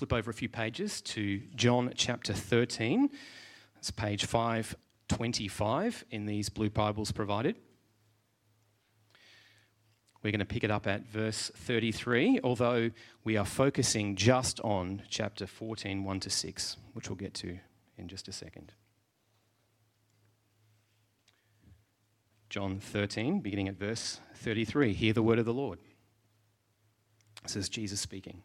flip over a few pages to John chapter 13. That's page 525 in these blue Bibles provided. We're going to pick it up at verse 33, although we are focusing just on chapter 14, 1 to 6, which we'll get to in just a second. John 13, beginning at verse 33. Hear the word of the Lord. This is Jesus speaking.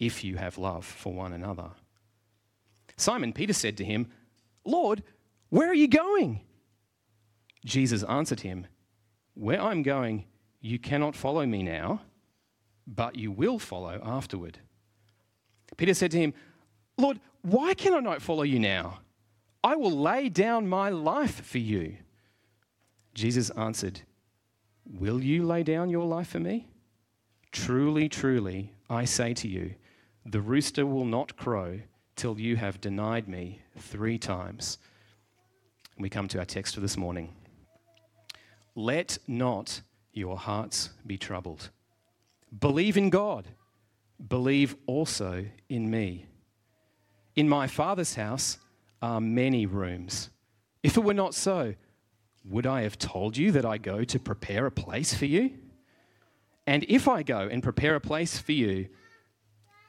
if you have love for one another. Simon Peter said to him, Lord, where are you going? Jesus answered him, Where I'm going, you cannot follow me now but you will follow afterward. Peter said to him, Lord, why can I not follow you now? I will lay down my life for you. Jesus answered, Will you lay down your life for me? Truly, truly, I say to you, the rooster will not crow till you have denied me three times. We come to our text for this morning. Let not your hearts be troubled. Believe in God. Believe also in me. In my Father's house are many rooms. If it were not so, would I have told you that I go to prepare a place for you? And if I go and prepare a place for you,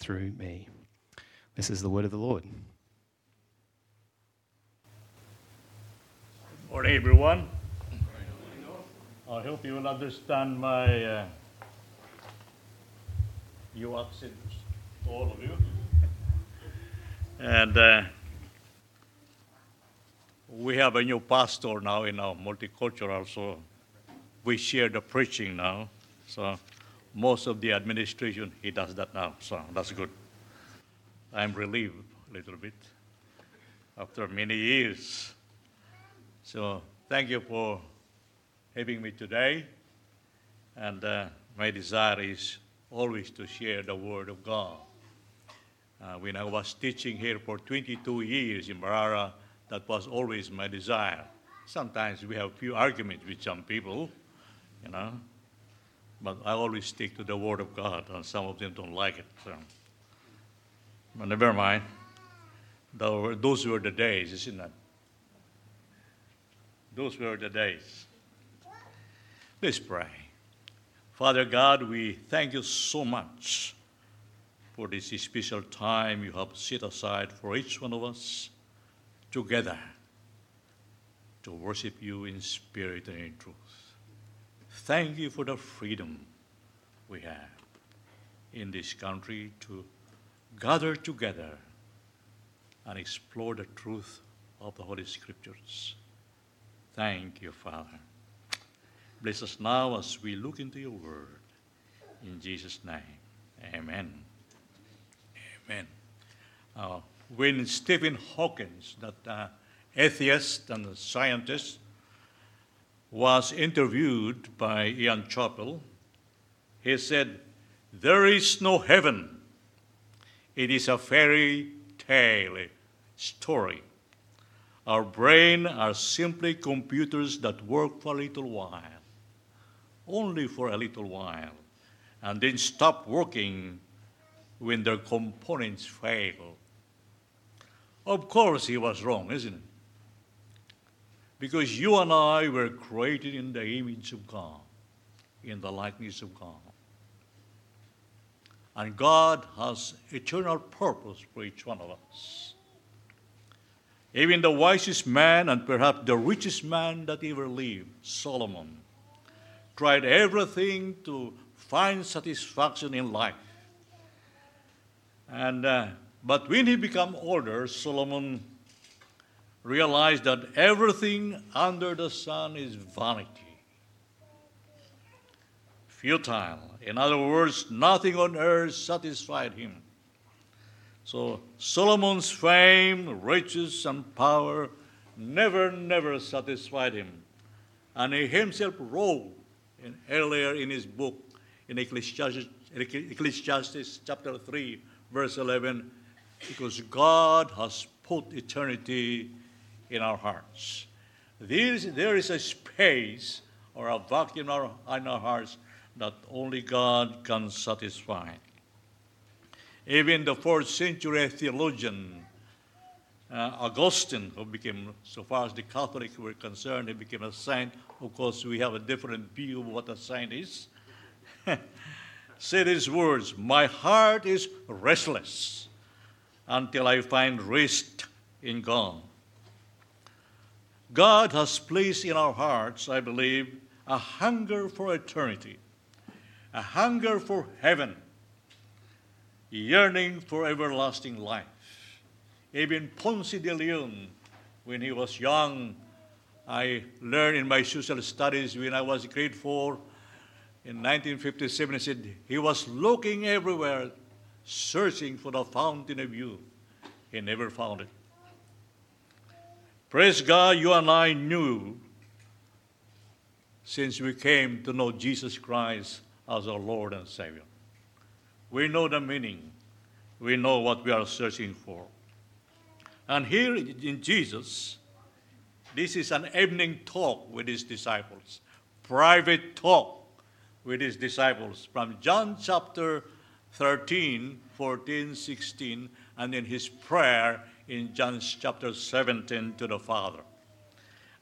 through me. This is the word of the Lord. Good Morning, everyone. I hope you will understand my. Uh, you accent, all of you. and uh, we have a new pastor now in our multicultural, so we share the preaching now. So most of the administration, he does that now, so that's good. I'm relieved a little bit after many years. So thank you for having me today. And uh, my desire is always to share the Word of God. Uh, when I was teaching here for 22 years in Marara, that was always my desire. Sometimes we have few arguments with some people, you know, but I always stick to the Word of God, and some of them don't like it. So. But never mind. Those were the days, isn't it? Those were the days. Let's pray. Father God, we thank you so much for this special time you have set aside for each one of us together to worship you in spirit and in truth. Thank you for the freedom we have in this country to gather together and explore the truth of the Holy Scriptures. Thank you, Father. Bless us now as we look into your word. In Jesus' name, amen. Amen. Uh, when Stephen Hawkins, that uh, atheist and scientist, was interviewed by Ian Chappell, he said, There is no heaven. It is a fairy tale story. Our brain are simply computers that work for a little while only for a little while and then stop working when their components fail. Of course, he was wrong, isn't it? Because you and I were created in the image of God, in the likeness of God. And God has eternal purpose for each one of us. Even the wisest man and perhaps the richest man that ever lived, Solomon, tried everything to find satisfaction in life. And uh, but when he became older, Solomon realized that everything under the sun is vanity, futile. In other words, nothing on earth satisfied him. So Solomon's fame, riches, and power never, never satisfied him. And he himself wrote in, earlier in his book, in Ecclesiastes, Ecclesiastes chapter 3, verse 11, because God has put eternity in our hearts. There is, a space or a vacuum in our, in our hearts that only God can satisfy. Even the fourth century theologian uh, Augustine, who became, so far as the Catholics were concerned, he became a saint. Of course, we have a different view of what a saint is. said these words My heart is restless until I find rest in God. God has placed in our hearts, I believe, a hunger for eternity, a hunger for heaven, yearning for everlasting life. Even Ponce de Leon, when he was young, I learned in my social studies when I was grade four in 1957, he said he was looking everywhere, searching for the fountain of youth. He never found it. Praise God, you and I knew since we came to know Jesus Christ as our Lord and Savior. We know the meaning, we know what we are searching for. And here in Jesus, this is an evening talk with his disciples, private talk with his disciples from John chapter 13, 14, 16, and in his prayer in John chapter 17 to the Father.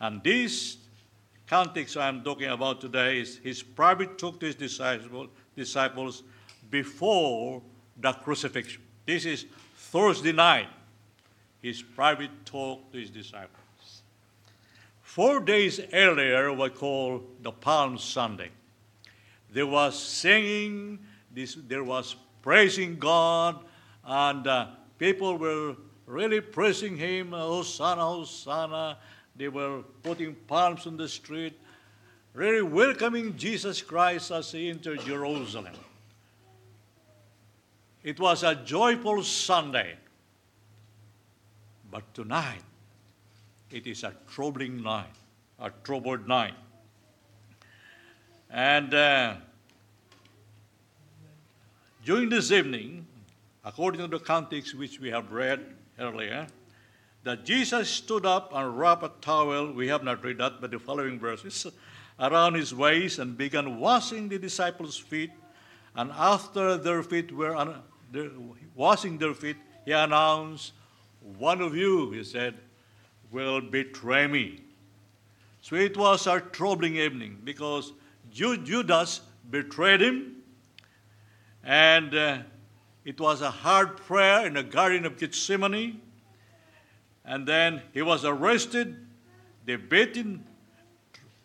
And this context I'm talking about today is his private talk to his disciples, before the crucifixion. This is Thursday night, his private talk to his disciples. Four days earlier was called the Palm Sunday. There was singing, this, there was praising God, and uh, people were really praising him, Hosanna, Hosanna. They were putting palms on the street, really welcoming Jesus Christ as he entered Jerusalem. It was a joyful Sunday. But tonight, it is a troubling night, a troubled night. And uh, during this evening, according to the context which we have read, earlier, that Jesus stood up and wrapped a towel, we have not read that, but the following verses, around his waist and began washing the disciples' feet. And after their feet were un- washing their feet, he announced, One of you, he said, will betray me. So it was a troubling evening because Judas betrayed him, and uh, it was a hard prayer in the Garden of Gethsemane. And then he was arrested. They beat him,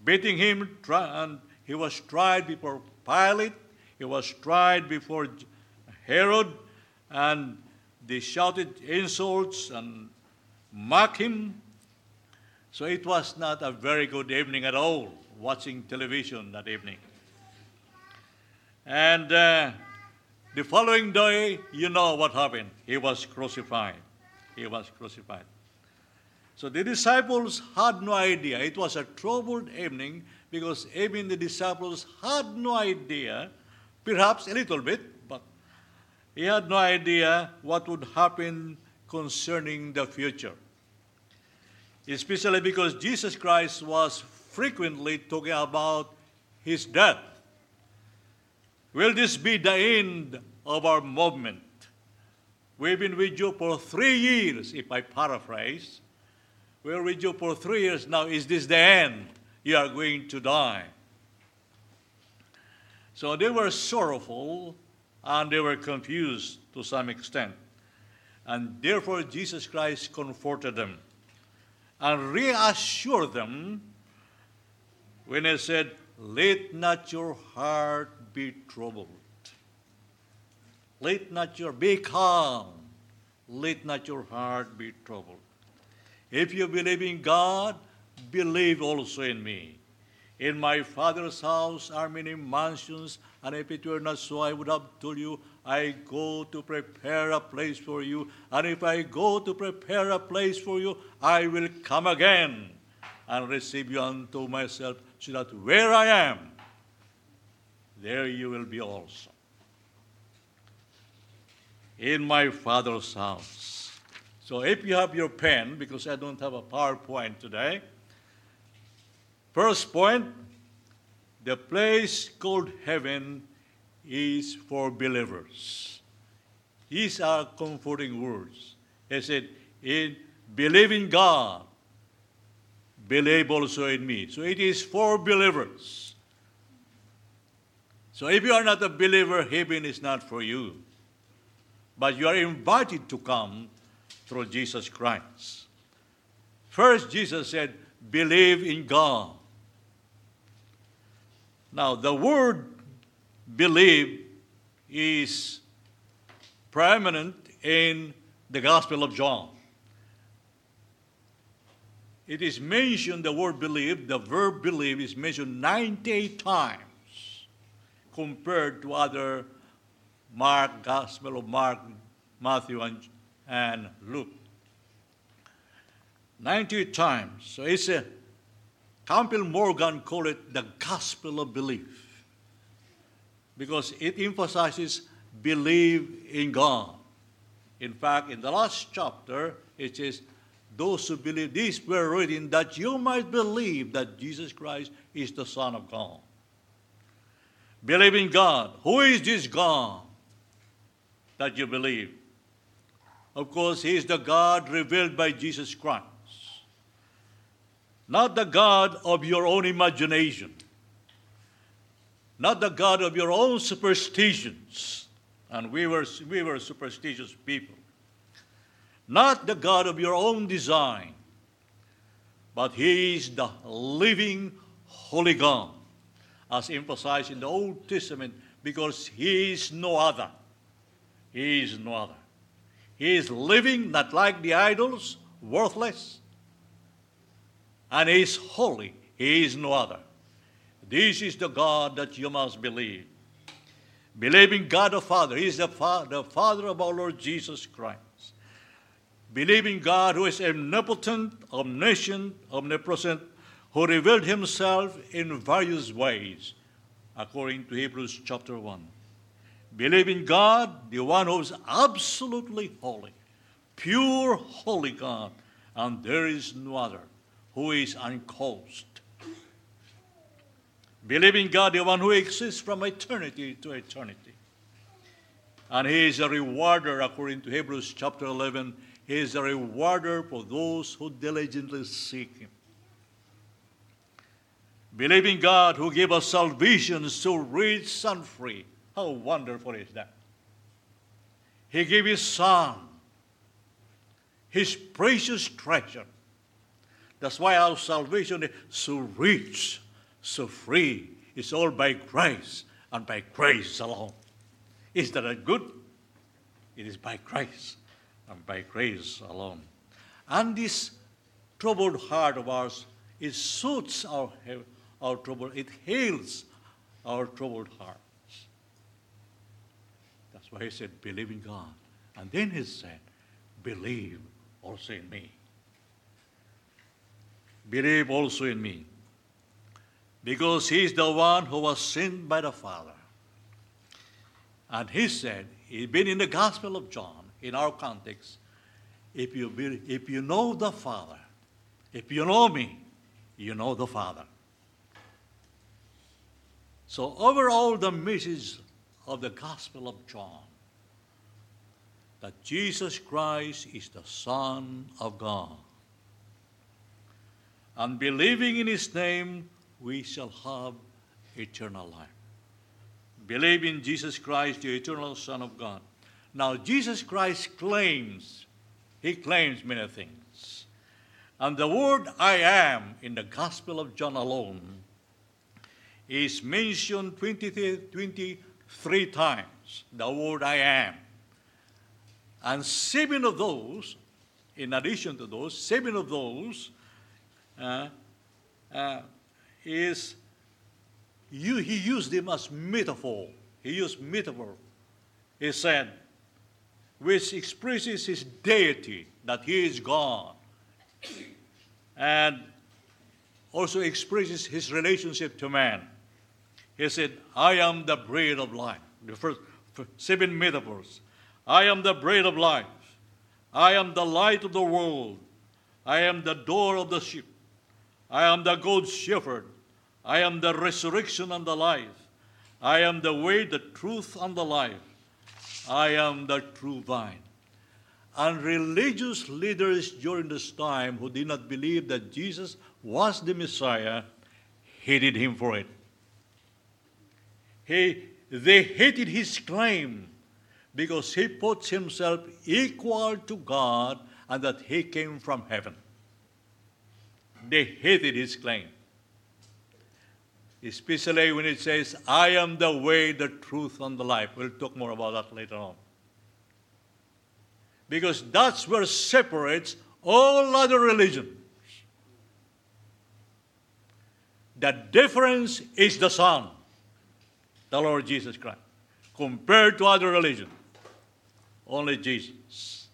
beating him, and he was tried before Pilate. He was tried before Herod, and they shouted insults and mocked him. So it was not a very good evening at all, watching television that evening. And uh, the following day, you know what happened. He was crucified. He was crucified. So the disciples had no idea. It was a troubled evening because even the disciples had no idea, perhaps a little bit, but he had no idea what would happen concerning the future. Especially because Jesus Christ was frequently talking about his death. Will this be the end of our movement? We've been with you for three years, if I paraphrase. We're with you for three years now. Is this the end? You are going to die. So they were sorrowful and they were confused to some extent. And therefore, Jesus Christ comforted them. and reassured them when he said, Let not your heart be troubled. Let not your be calm. Let not your heart be troubled. If you believe in God, believe also in me. In my Father's house are many mansions, and if it were not so, I would have told you, I go to prepare a place for you. And if I go to prepare a place for you, I will come again and receive you unto myself, so that where I am, there you will be also. In my Father's house. So if you have your pen, because I don't have a PowerPoint today, first point the place called heaven is for believers. These are comforting words. He said, in believe in God, believe also in me. So it is for believers. So if you are not a believer, heaven is not for you. But you are invited to come through Jesus Christ. First, Jesus said, believe in God. Now, the word believe is prominent in the Gospel of John. It is mentioned, the word believe, the verb believe is mentioned 98 times compared to other Mark, Gospel of Mark, Matthew, and, and Luke. 90 times. So it's a, Campbell Morgan called it the gospel of belief because it emphasizes believe in God. In fact, in the last chapter, it says, Those who believe, these were written that you might believe that Jesus Christ is the Son of God. Believe in God. Who is this God that you believe? Of course, He is the God revealed by Jesus Christ, not the God of your own imagination, not the God of your own superstitions. And we were, we were superstitious people. Not the God of your own design, but He is the living, holy God, as emphasized in the Old Testament, because He is no other. He is no other. He is living, not like the idols, worthless. And He is holy. He is no other. This is the God that you must believe. Believing God the Father. He is the, fa- the Father of our Lord Jesus Christ. Believing God who is omnipotent, omniscient, omnipresent, who revealed himself in various ways, according to Hebrews chapter 1. Believe in God, the one who is absolutely holy, pure, holy God, and there is no other who is uncaused. Believe in God, the one who exists from eternity to eternity. And He is a rewarder, according to Hebrews chapter 11. He is a rewarder for those who diligently seek Him. Believe in God who gave us salvation so rich and free. How wonderful is that? He gave His Son, His precious treasure. That's why our salvation is so rich, so free. It's all by grace and by grace alone. Is that a good? It is by grace and by grace alone. And this troubled heart of ours, it suits our, our trouble, it heals our troubled hearts. That's why he said, believe in God. And then he said, believe also in me. Believe also in me. Because he is the one who was sent by the Father. And he said, he's been in the Gospel of John, in our context, if you, be, if you know the Father, if you know me, you know the Father. So, overall, the message of the Gospel of John that Jesus Christ is the Son of God. And believing in His name, we shall have eternal life. Believe in Jesus Christ, the eternal Son of God. Now, Jesus Christ claims, He claims many things. And the word I am in the Gospel of John alone is mentioned 23, 23 times. The word I am. And seven of those, in addition to those, seven of those uh, uh, is you, he used them as metaphor. He used metaphor. He said, which expresses his deity, that he is God, and also expresses his relationship to man. He said, I am the bread of life. The first seven metaphors. I am the bread of life. I am the light of the world. I am the door of the sheep. I am the good shepherd. I am the resurrection and the life. I am the way, the truth, and the life. I am the true vine. And religious leaders during this time who did not believe that Jesus was the Messiah hated him for it. He, they hated his claim because he puts himself equal to God and that he came from heaven. They hated his claim. Especially when it says, I am the way, the truth, and the life. We'll talk more about that later on. Because that's where separates all other religions. The difference is the Son, the Lord Jesus Christ, compared to other religions. Only Jesus.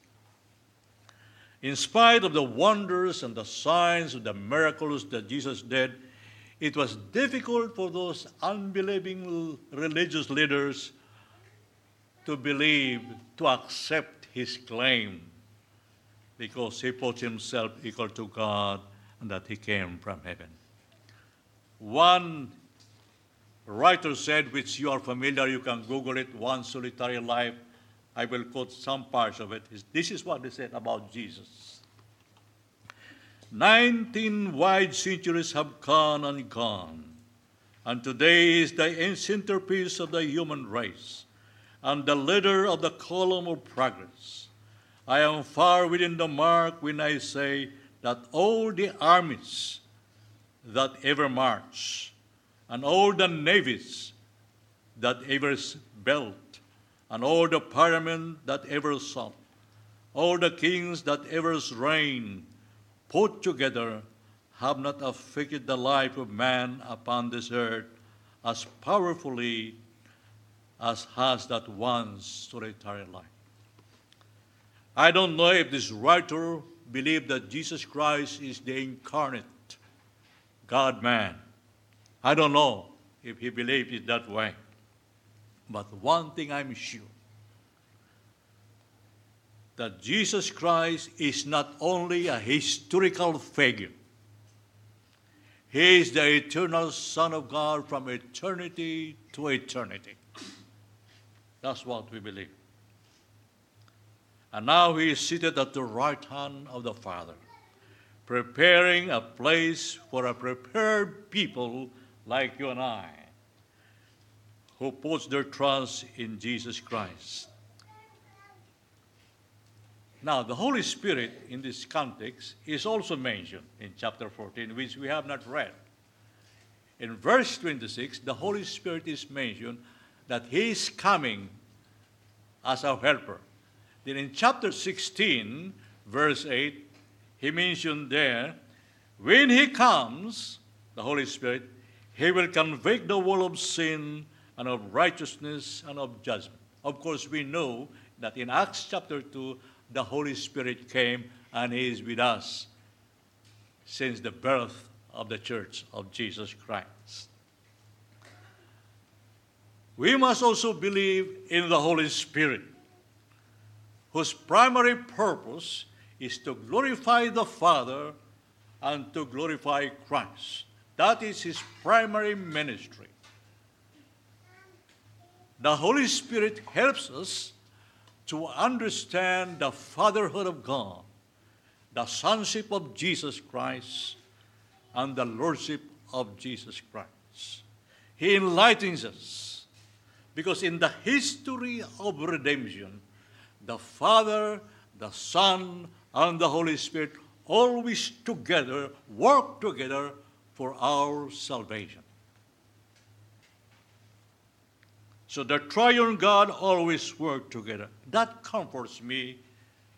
In spite of the wonders and the signs and the miracles that Jesus did, it was difficult for those unbelieving religious leaders to believe, to accept his claim, because he put himself equal to God and that he came from heaven. One writer said, which you are familiar, you can Google it, One Solitary Life. I will quote some parts of it. This is what he said about Jesus. Nineteen wide centuries have come and gone, and today is the centerpiece of the human race and the leader of the column of progress. I am far within the mark when I say that all the armies that ever marched, and all the navies that ever built, and all the parliament that ever sat, all the kings that ever reigned, put together have not affected the life of man upon this earth as powerfully as has that one solitary life. I don't know if this writer believed that Jesus Christ is the incarnate God man. I don't know if he believed it that way. But one thing I'm sure that Jesus Christ is not only a historical figure, He is the eternal Son of God from eternity to eternity. That's what we believe. And now He is seated at the right hand of the Father, preparing a place for a prepared people like you and I, who puts their trust in Jesus Christ. Now, the Holy Spirit in this context is also mentioned in chapter 14, which we have not read. In verse 26, the Holy Spirit is mentioned that He is coming as our helper. Then in chapter 16, verse 8, He mentioned there, when He comes, the Holy Spirit, He will convict the world of sin and of righteousness and of judgment. Of course, we know that in Acts chapter 2, the Holy Spirit came and He is with us since the birth of the church of Jesus Christ. We must also believe in the Holy Spirit, whose primary purpose is to glorify the Father and to glorify Christ. That is his primary ministry. The Holy Spirit helps us to understand the fatherhood of God, the sonship of Jesus Christ, and the lordship of Jesus Christ. He enlightens us because in the history of redemption, the Father, the Son, and the Holy Spirit always together, work together for our salvation. So the triune God always work together. That comforts me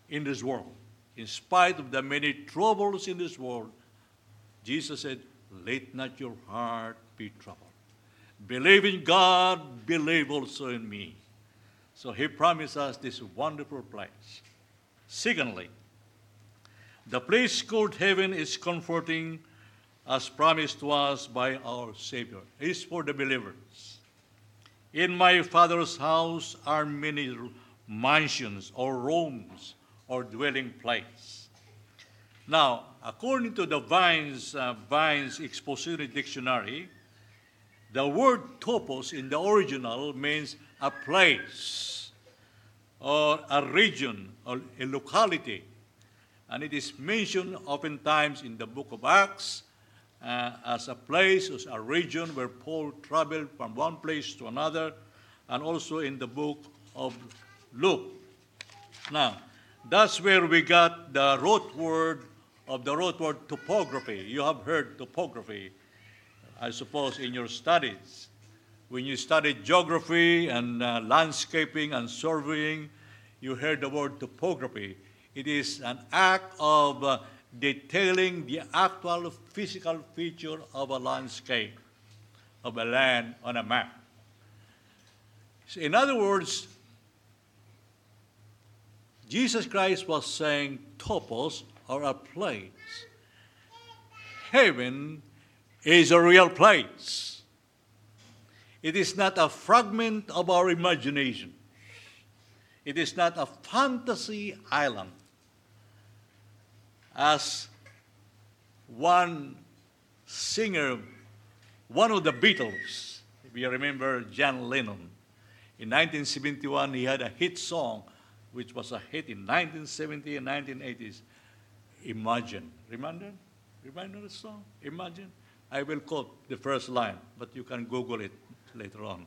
in this world. In spite of the many troubles in this world, Jesus said, Let not your heart be troubled. Believe in God, believe also in me. So he promised us this wonderful place. Secondly, the place called heaven is comforting as promised to us by our Savior. Is for the believers. In my Father's house are many mansions or rooms or dwelling place. Now, according to the Vines, uh, Vines Expository Dictionary, the word topos in the original means a place or a region or a locality. And it is mentioned oftentimes in the book of Acts uh, as a place, as a region where Paul traveled from one place to another, and also in the book of Luke. Now, that's where we got the root word of the root word topography. You have heard topography, I suppose, in your studies. When you studied geography and uh, landscaping and surveying, you heard the word topography. It is an act of uh, detailing the actual physical feature of a landscape, of a land on a map. So in other words, Jesus Christ was saying topos or a place. Heaven is a real place. It is not a fragment of our imagination. It is not a fantasy island. As one singer, one of the Beatles, if you remember John Lennon, in 1971 he had a hit song which was a hit in 1970 and 1980s. Imagine. Remember? Remember the song? Imagine. I will quote the first line, but you can Google it later on.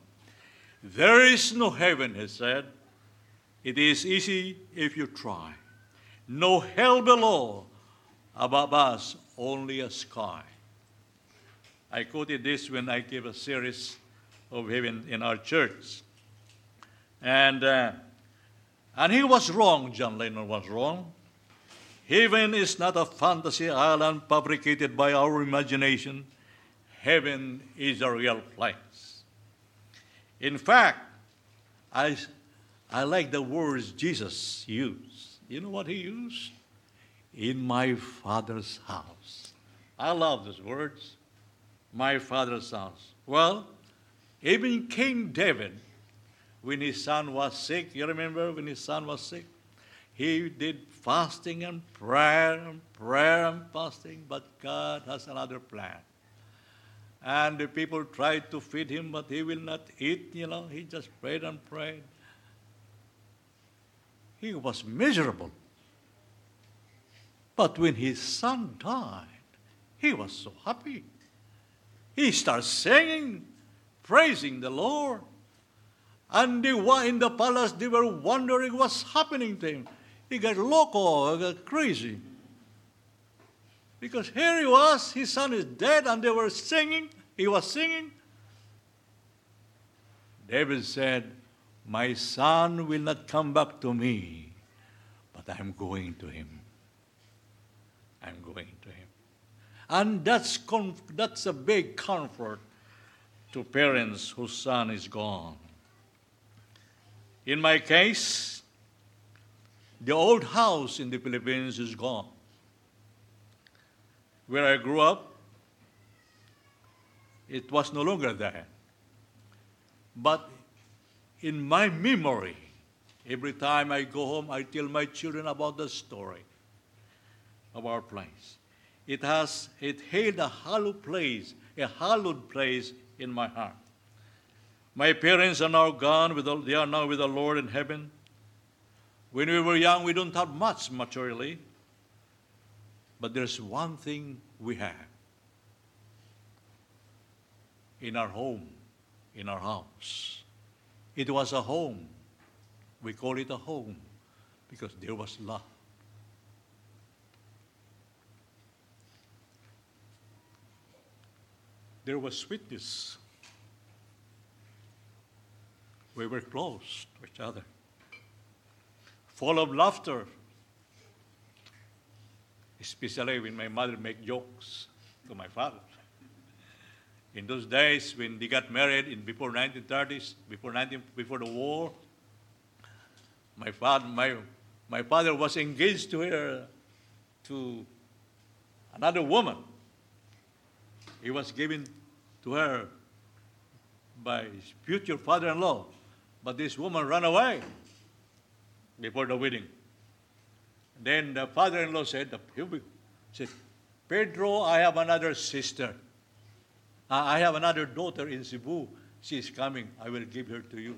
There is no heaven, he said. It is easy if you try. No hell below, above us, only a sky. I quoted this when I gave a series of heaven in our church. And, uh, and he was wrong, John Lennon was wrong. Heaven is not a fantasy island fabricated by our imagination. Heaven is a real place. In fact, I, I like the words Jesus used. You know what he used? In my Father's house. I love those words. My Father's house. Well, even King David, when his son was sick, you remember when his son was sick? He did fasting and prayer and prayer and fasting, but God has another plan. And the people tried to feed him, but he will not eat, you know. He just prayed and prayed. He was miserable. But when his son died, he was so happy. He started singing, praising the Lord. And they were in the palace, they were wondering what's happening to him. He got loco, he got crazy. Because here he was, his son is dead, and they were singing. He was singing. David said, My son will not come back to me, but I'm going to him. I'm going to him. And that's, that's a big comfort to parents whose son is gone. In my case, the old house in the Philippines is gone. Where I grew up, it was no longer there. But in my memory, every time I go home, I tell my children about the story of our place. It has it held a hallowed place, a hallowed place in my heart. My parents are now gone; with the, they are now with the Lord in heaven. When we were young, we don't have much materially, but there's one thing we have in our home, in our house. It was a home. We call it a home because there was love. There was sweetness. We were close to each other, full of laughter, especially when my mother made jokes to my father. In those days, when they got married in before 1930s, before 19, before the war, my father, my, my father was engaged to her, to another woman. He was given to her by his future father-in-law, but this woman ran away before the wedding. Then the father-in-law said, said, Pedro, I have another sister. I have another daughter in Cebu. She is coming. I will give her to you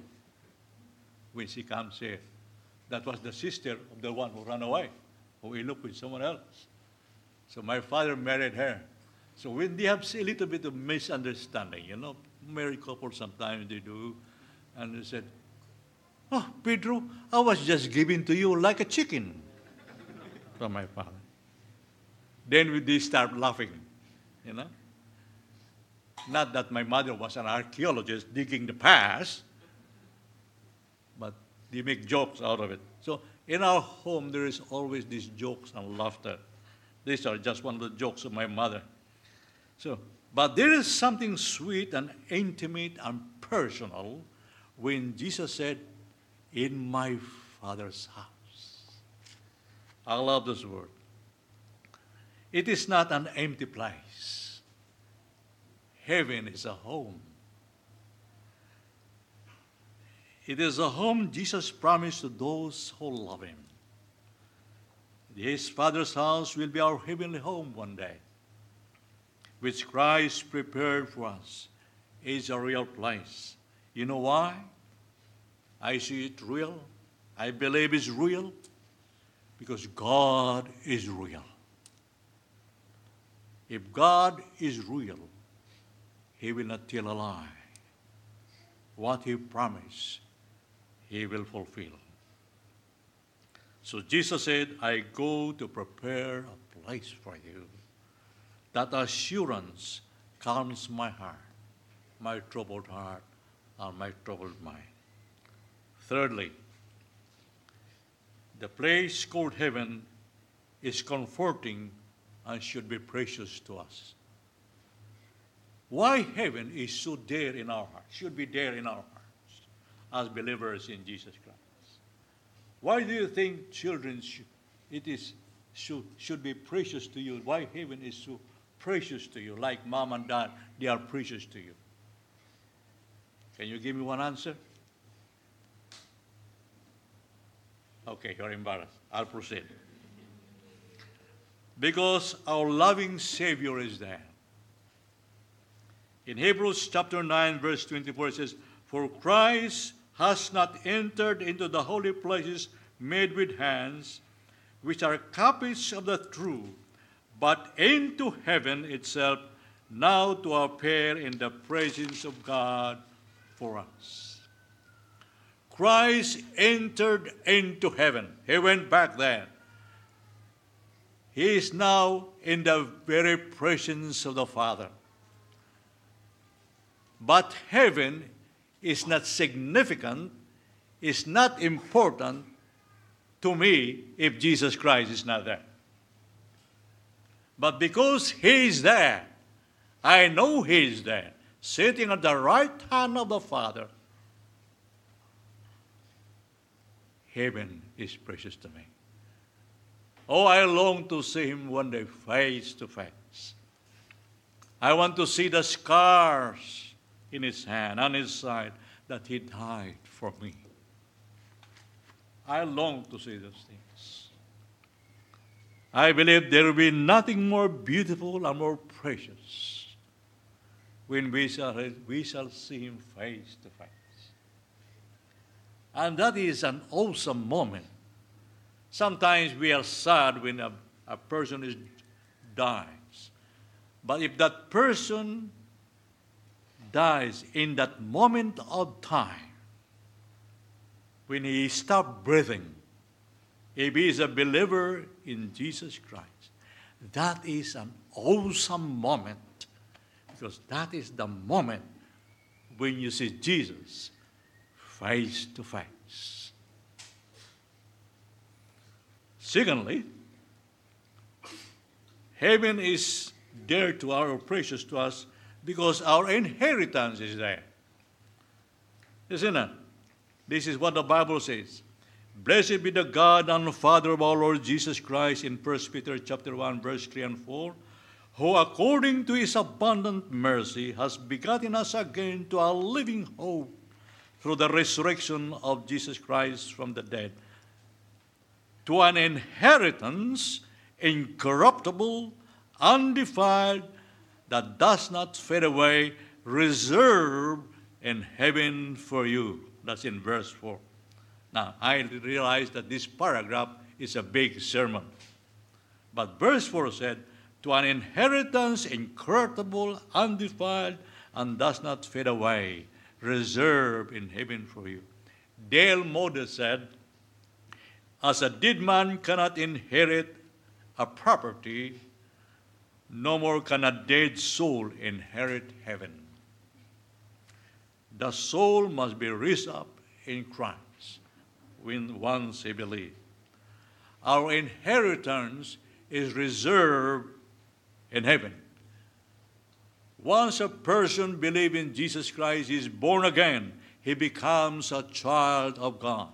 when she comes here. That was the sister of the one who ran away, who eloped with someone else. So my father married her. So when they have a little bit of misunderstanding, you know, married couples sometimes they do, and they said, Oh, Pedro, I was just giving to you like a chicken from my father. Then they start laughing, you know. Not that my mother was an archaeologist digging the past, but they make jokes out of it. So in our home, there is always these jokes and laughter. These are just one of the jokes of my mother. So, but there is something sweet and intimate and personal when Jesus said, In my Father's house. I love this word. It is not an empty place. Heaven is a home. It is a home Jesus promised to those who love Him. His Father's house will be our heavenly home one day, which Christ prepared for us. is a real place. You know why? I see it real. I believe it's real because God is real. If God is real, He will not tell a lie. What He promised, He will fulfill. So Jesus said, I go to prepare a place for you. That assurance calms my heart, my troubled heart, and my troubled mind. Thirdly, the place called heaven is comforting and should be precious to us. Why heaven is so dear in our hearts, should be dear in our hearts as believers in Jesus Christ. Why do you think children should, it is should, should be precious to you? Why heaven is so precious to you, like mom and dad, they are precious to you? Can you give me one answer? Okay, you're embarrassed. I'll proceed. Because our loving Savior is there. In Hebrews chapter 9, verse 24, it says, For Christ has not entered into the holy places made with hands, which are copies of the true, but into heaven itself, now to appear in the presence of God for us. Christ entered into heaven. He went back there. He is now in the very presence of the Father. But heaven is not significant, is not important to me if Jesus Christ is not there. But because He is there, I know He is there, sitting at the right hand of the Father. Heaven is precious to me. Oh, I long to see Him one day face to face. I want to see the scars in his hand, on his side, that he died for me. I long to see those things. I believe there will be nothing more beautiful and more precious when we shall, we shall see him face to face. And that is an awesome moment. Sometimes we are sad when a, a person is dies. But if that person dies in that moment of time when he stopped breathing. If he is a believer in Jesus Christ, that is an awesome moment Because that is the moment when you see Jesus face to face. Secondly, heaven is dear to our precious to us because our inheritance is there. Isn't it? This is what the Bible says. Blessed be the God and Father of our Lord Jesus Christ in 1 Peter chapter 1, verse 3 and 4, who according to his abundant mercy has begotten us again to a living hope through the resurrection of Jesus Christ from the dead, to an inheritance incorruptible, undefiled, that does not fade away, reserved in heaven for you. That's in verse 4. Now, I realize that this paragraph is a big sermon. But verse 4 said, To an inheritance incorruptible, undefiled, and does not fade away, reserved in heaven for you. Dale Moody said, As a dead man cannot inherit a property, no more can a dead soul inherit heaven. The soul must be raised up in Christ when once he believes. Our inheritance is reserved in heaven. Once a person believes in Jesus Christ, is born again, he becomes a child of God.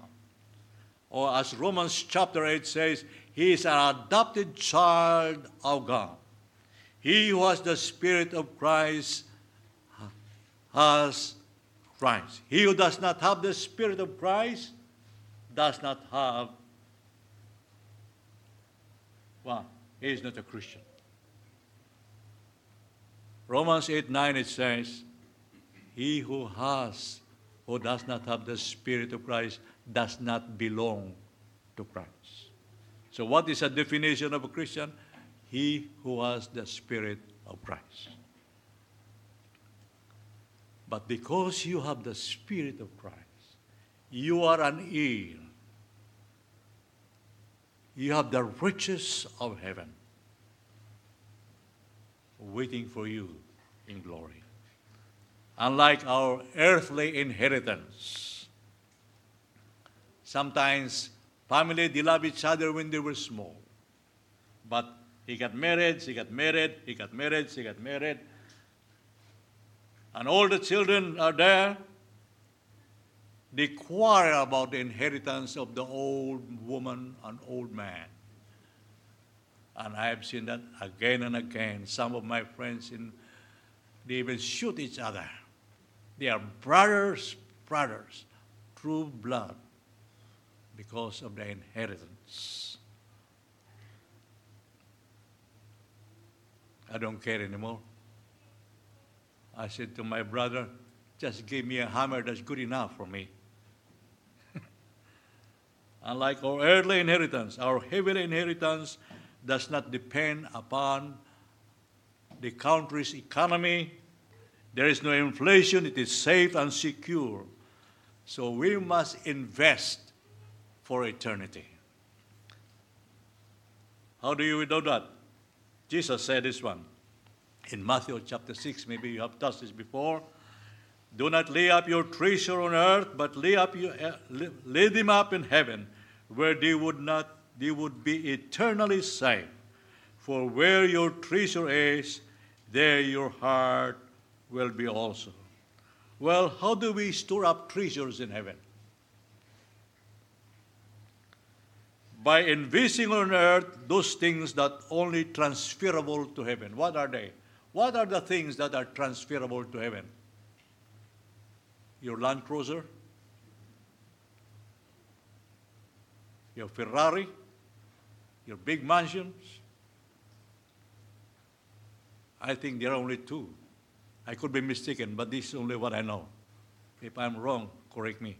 Or as Romans chapter 8 says, he is an adopted child of God. He who has the Spirit of Christ has Christ. He who does not have the Spirit of Christ does not have well, he is not a Christian. Romans 8 9 it says, He who has, who does not have the Spirit of Christ, does not belong to Christ. So, what is a definition of a Christian? He who has the Spirit of Christ. But because you have the Spirit of Christ, you are an heir. You have the riches of heaven waiting for you in glory. Unlike our earthly inheritance, sometimes family they love each other when they were small. But he got married, she got married, he got married, she got married. And all the children are there. They quarrel about the inheritance of the old woman and old man. And I have seen that again and again. Some of my friends, in, they even shoot each other. They are brothers, brothers, true blood, because of the inheritance. I don't care anymore. I said to my brother, just give me a hammer that's good enough for me. Unlike our earthly inheritance, our heavenly inheritance does not depend upon the country's economy. There is no inflation, it is safe and secure. So we must invest for eternity. How do you know that? Jesus said this one in Matthew chapter 6. Maybe you have touched this before. Do not lay up your treasure on earth, but lay, up your, uh, lay them up in heaven, where they would not they would be eternally safe. For where your treasure is, there your heart will be also. Well, how do we store up treasures in heaven? By investing on earth those things that only transferable to heaven. What are they? What are the things that are transferable to heaven? Your Land Cruiser? Your Ferrari? Your big mansions? I think there are only two. I could be mistaken, but this is only what I know. If I'm wrong, correct me.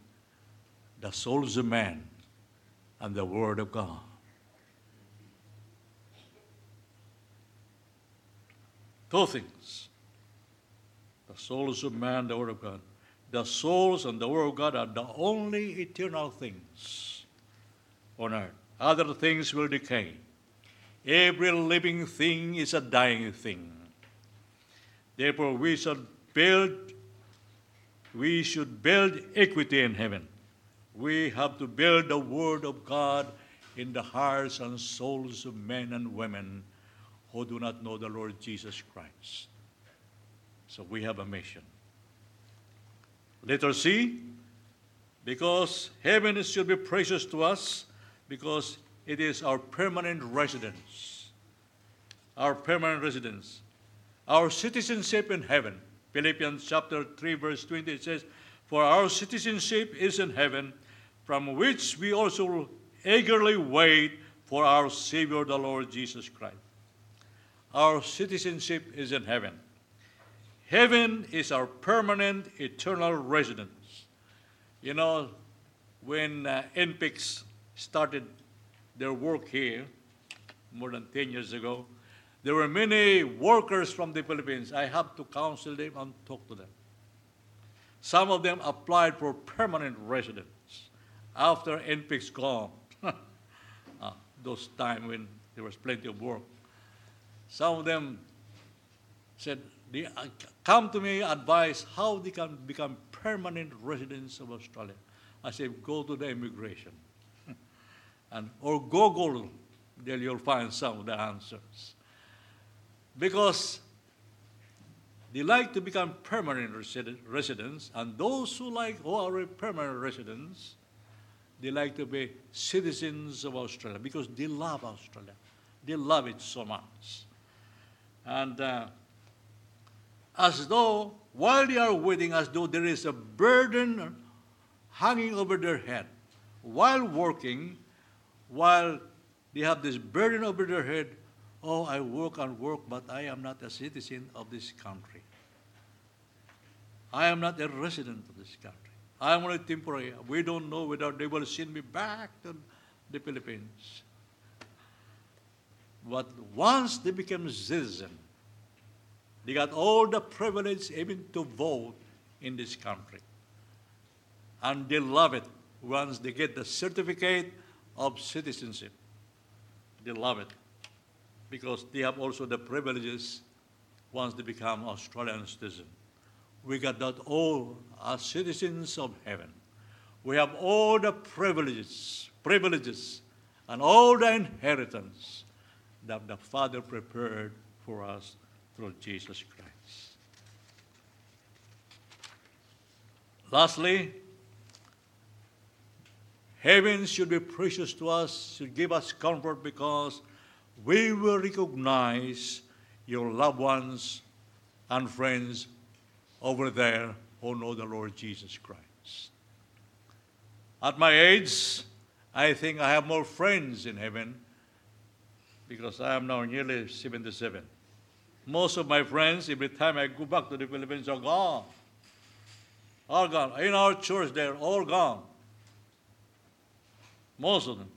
The souls of man and the Word of God. Two things. The souls of man, the Word of God. The souls and the Word of God are the only eternal things on earth. Other things will decay. Every living thing is a dying thing. Therefore, we should build, we should build equity in heaven. We have to build the Word of God in the hearts and souls of men and women who do not know the Lord Jesus Christ. So we have a mission. Letter C, because heaven should be precious to us, because it is our permanent residence. Our permanent residence. Our citizenship in heaven. Philippians chapter 3, verse 20, it says, For our citizenship is in heaven, from which we also eagerly wait for our Savior, the Lord Jesus Christ. Our citizenship is in heaven. Heaven is our permanent, eternal residence. You know, when uh, NPICS started their work here more than 10 years ago, there were many workers from the Philippines. I had to counsel them and talk to them. Some of them applied for permanent residence after NPICS gone. uh, those time when there was plenty of work. Some of them said, they uh, come to me, advise how they can become permanent residents of Australia. I said, go to the immigration. And, or Google, there you'll find some of the answers. Because they like to become permanent residents, and those who like who are permanent residents, they like to be citizens of Australia because they love Australia. They love it so much. And uh, as though, while they are waiting, as though there is a burden hanging over their head, while working, while they have this burden over their head, oh, I work and work, but I am not a citizen of this country. I am not a resident of this country. I am only temporary. We don't know whether they will send me back to the Philippines. But once they become citizen, they got all the privilege even to vote in this country. And they love it once they get the certificate of citizenship. They love it because they have also the privileges once they become Australian citizens. We got that all as citizens of heaven. We have all the privileges, privileges, and all the inheritance that the Father prepared for us through Jesus Christ. Lastly, heaven should be precious to us, should give us comfort because we will recognize your loved ones and friends over there who know the Lord Jesus Christ. At my age, I think I have more friends in heaven because I am now nearly 77. Most of my friends, every time I go back to the Philippines, are gone. All gone. In our church, they're all gone. Most of them.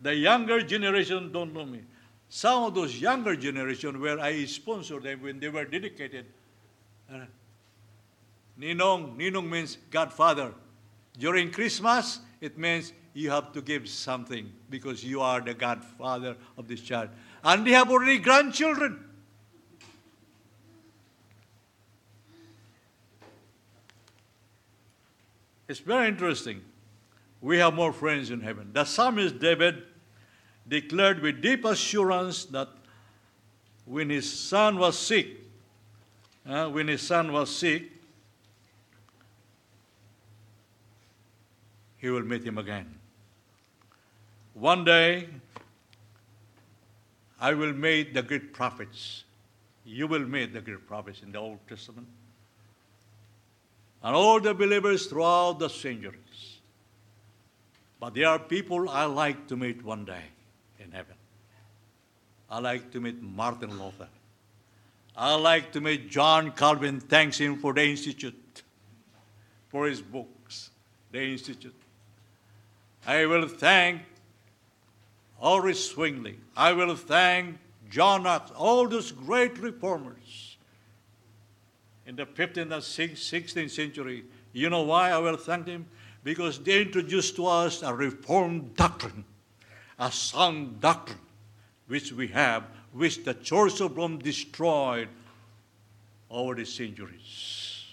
The younger generation don't know me. Some of those younger generation where I sponsored them when they were dedicated. Uh, Ninong, Ninong means Godfather. During Christmas, it means you have to give something because you are the godfather of this child. And they have already grandchildren. It's very interesting. We have more friends in heaven. The psalmist David declared with deep assurance that when his son was sick, uh, when his son was sick, he will meet him again. One day, I will meet the great prophets. You will meet the great prophets in the Old Testament. And all the believers throughout the centuries. But there are people I like to meet one day in heaven. I like to meet Martin Luther. I like to meet John Calvin. Thanks him for the Institute, for his books, the Institute. I will thank Ulrich Zwingli. I will thank John Knox, all those great reformers in the 15th and 16th century. You know why I will thank them? Because they introduced to us a reformed doctrine, a sound doctrine, which we have, which the Church of Rome destroyed over the centuries.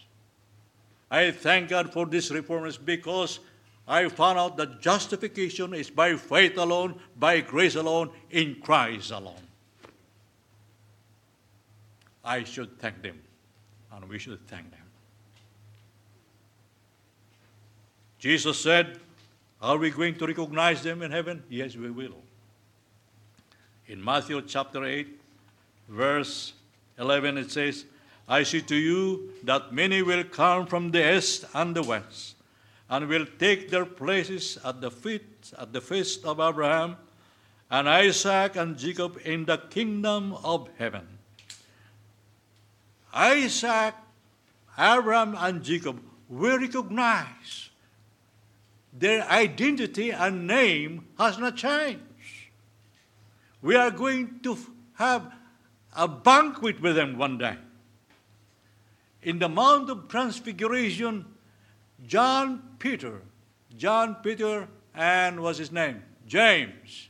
I thank God for these reformers because I found out that justification is by faith alone, by grace alone, in Christ alone. I should thank them, and we should thank them. Jesus said, Are we going to recognize them in heaven? Yes, we will. In Matthew chapter 8, verse 11, it says, I say to you that many will come from the east and the west, and will take their places at the feet at the feast of Abraham and Isaac and Jacob in the kingdom of heaven. Isaac, Abraham, and Jacob will recognize their identity and name has not changed. We are going to have a banquet with them one day. In the Mount of Transfiguration, John Peter, John Peter, and what's his name? James.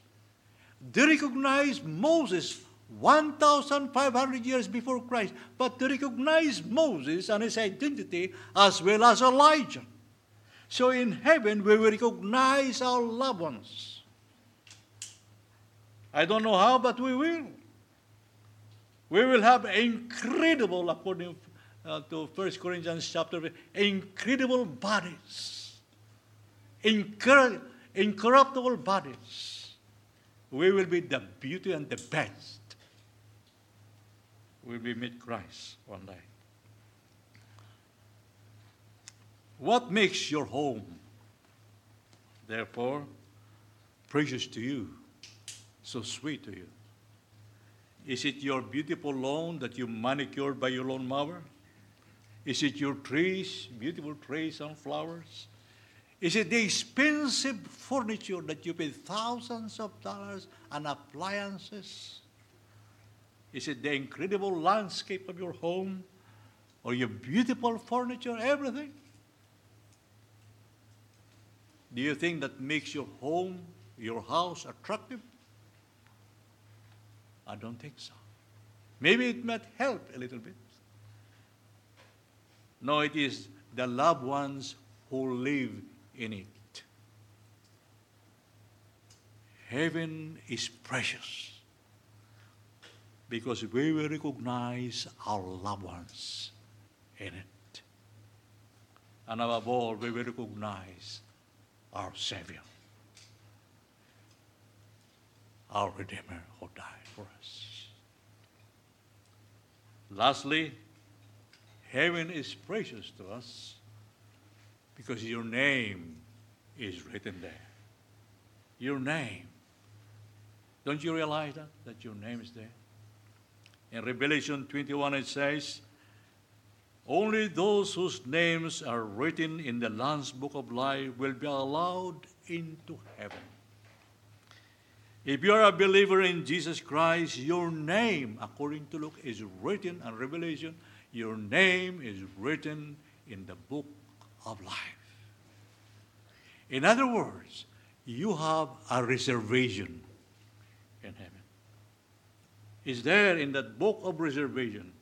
They recognized Moses 1,500 years before Christ, but they recognized Moses and his identity as well as Elijah. So in heaven, we will recognize our loved ones. I don't know how, but we will. We will have incredible, according uh, to 1 Corinthians chapter, incredible bodies, Incur- incorruptible bodies. We will be the beauty and the best. We will meet Christ one day. What makes your home, therefore, precious to you, so sweet to you? Is it your beautiful lawn that you manicured by your lawn mower? Is it your trees, beautiful trees and flowers? Is it the expensive furniture that you pay thousands of dollars and appliances? Is it the incredible landscape of your home or your beautiful furniture, everything? Do you think that makes your home, your house attractive? I don't think so. Maybe it might help a little bit. No, it is the loved ones who live in it. Heaven is precious because we will recognize our loved ones in it. And above all, we will recognize our Savior, our Redeemer who died for us. Lastly, heaven is precious to us because your name is written there. Your name. Don't you realize that? That your name is there? In Revelation 21, it says, only those whose names are written in the Lamb's Book of Life will be allowed into heaven. If you are a believer in Jesus Christ, your name, according to Luke, is written and Revelation, your name is written in the book of life. In other words, you have a reservation in heaven. It's there in that book of reservation.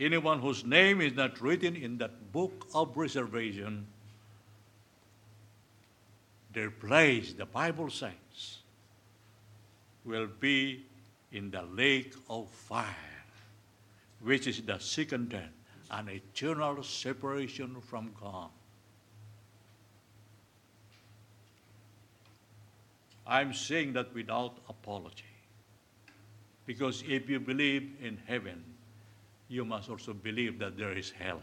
Anyone whose name is not written in that book of reservation, their place, the Bible says, will be in the lake of fire, which is the second death, an eternal separation from God. I'm saying that without apology. Because if you believe in heaven, you must also believe that there is hell.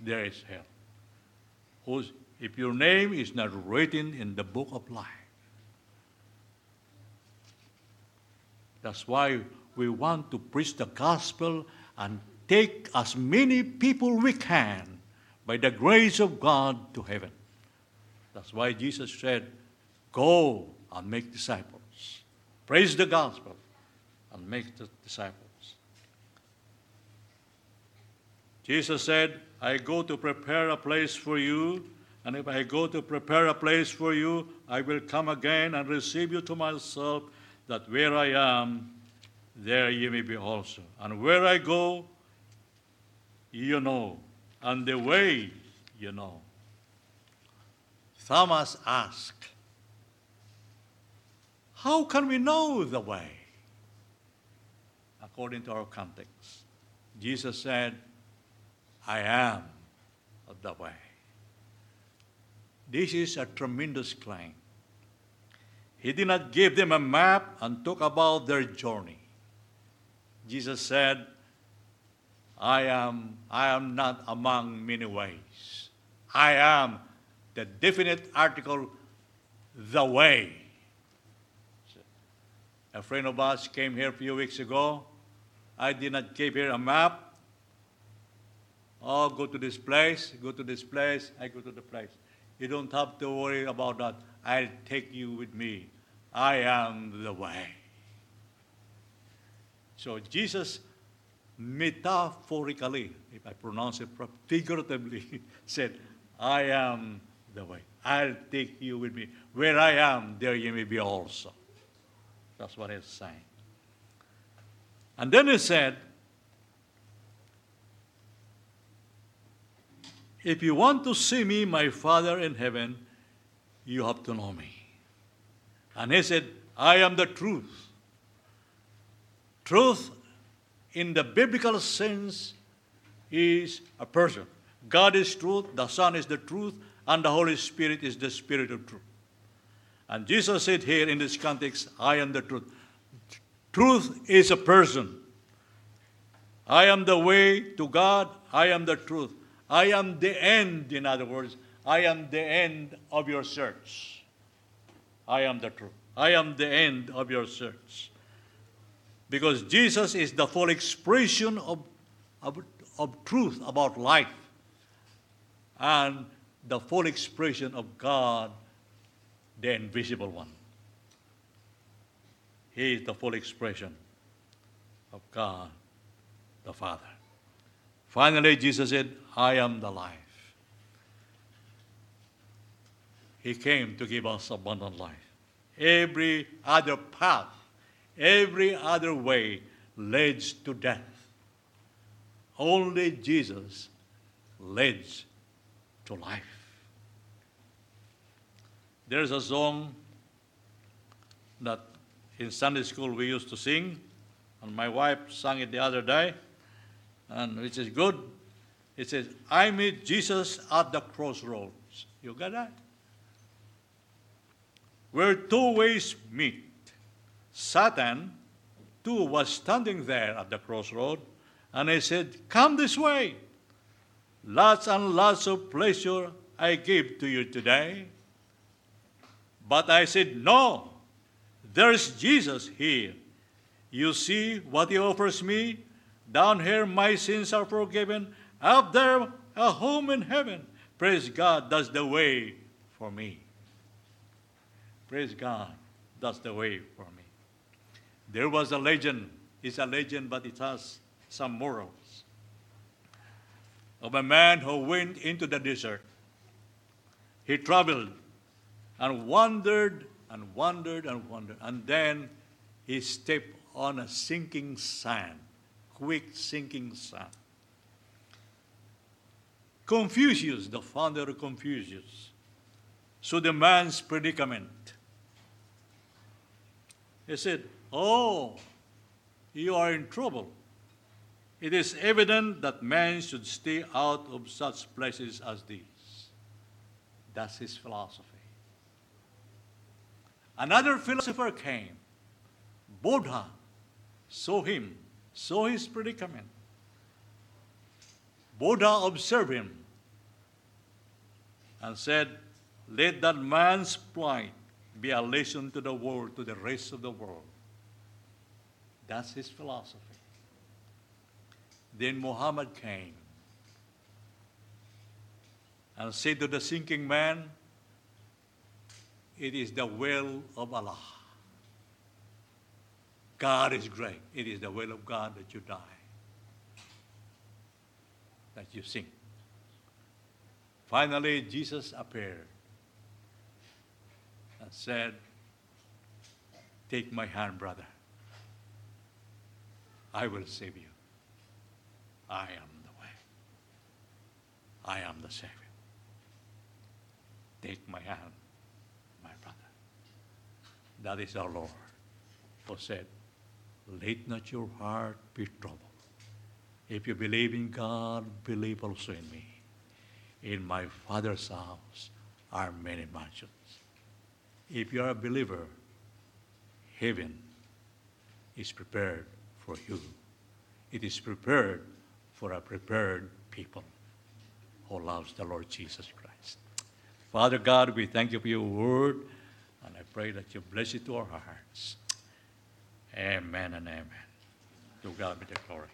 There is hell. If your name is not written in the book of life, that's why we want to preach the gospel and take as many people we can by the grace of God to heaven. That's why Jesus said, Go and make disciples. Praise the gospel and make the disciples. Jesus said, I go to prepare a place for you, and if I go to prepare a place for you, I will come again and receive you to myself, that where I am, there ye may be also. And where I go, you know, and the way you know. Thomas asked, How can we know the way? According to our context, Jesus said, I am the way. This is a tremendous claim. He did not give them a map and talk about their journey. Jesus said, I am, I am not among many ways. I am the definite article, the way. A friend of ours came here a few weeks ago. I did not give her a map. Oh, go to this place, go to this place, I go to the place. You don't have to worry about that. I'll take you with me. I am the way. So Jesus metaphorically, if I pronounce it figuratively, said, I am the way. I'll take you with me. Where I am, there you may be also. That's what he's saying. And then he said, If you want to see me, my Father in heaven, you have to know me. And he said, I am the truth. Truth, in the biblical sense, is a person. God is truth, the Son is the truth, and the Holy Spirit is the Spirit of truth. And Jesus said here in this context, I am the truth. Truth is a person. I am the way to God, I am the truth. I am the end, in other words, I am the end of your search. I am the truth. I am the end of your search. Because Jesus is the full expression of, of, of truth about life and the full expression of God, the invisible one. He is the full expression of God the Father. Finally, Jesus said, I am the life. He came to give us abundant life. Every other path, every other way leads to death. Only Jesus leads to life. There's a song that in Sunday school we used to sing, and my wife sang it the other day, and which is good. It says, I meet Jesus at the crossroads. You got that? Where two ways meet. Satan, too, was standing there at the crossroad, and he said, Come this way. Lots and lots of pleasure I give to you today. But I said, No, there's Jesus here. You see what he offers me? Down here, my sins are forgiven. Up there, a home in heaven. Praise God, that's the way for me. Praise God, that's the way for me. There was a legend. It's a legend, but it has some morals. Of a man who went into the desert. He traveled and wandered and wandered and wandered. And then he stepped on a sinking sand quick sinking sun. Confucius, the founder of Confucius, saw the man's predicament. He said, Oh, you are in trouble. It is evident that man should stay out of such places as these. That's his philosophy. Another philosopher came, Buddha, saw him saw his predicament. Buddha observed him and said, Let that man's plight be a lesson to the world, to the rest of the world. That's his philosophy. Then Muhammad came and said to the sinking man, It is the will of Allah. God is great. It is the will of God that you die, that you sink. Finally, Jesus appeared and said, Take my hand, brother. I will save you. I am the way. I am the Savior. Take my hand, my brother. That is our Lord who said, Let not your heart be troubled. If you believe in God, believe also in me. In my Father's house are many mansions. If you are a believer, heaven is prepared for you. It is prepared for a prepared people who loves the Lord Jesus Christ. Father God, we thank you for your word, and I pray that you bless it to our hearts. Amen and amen. To God be the glory.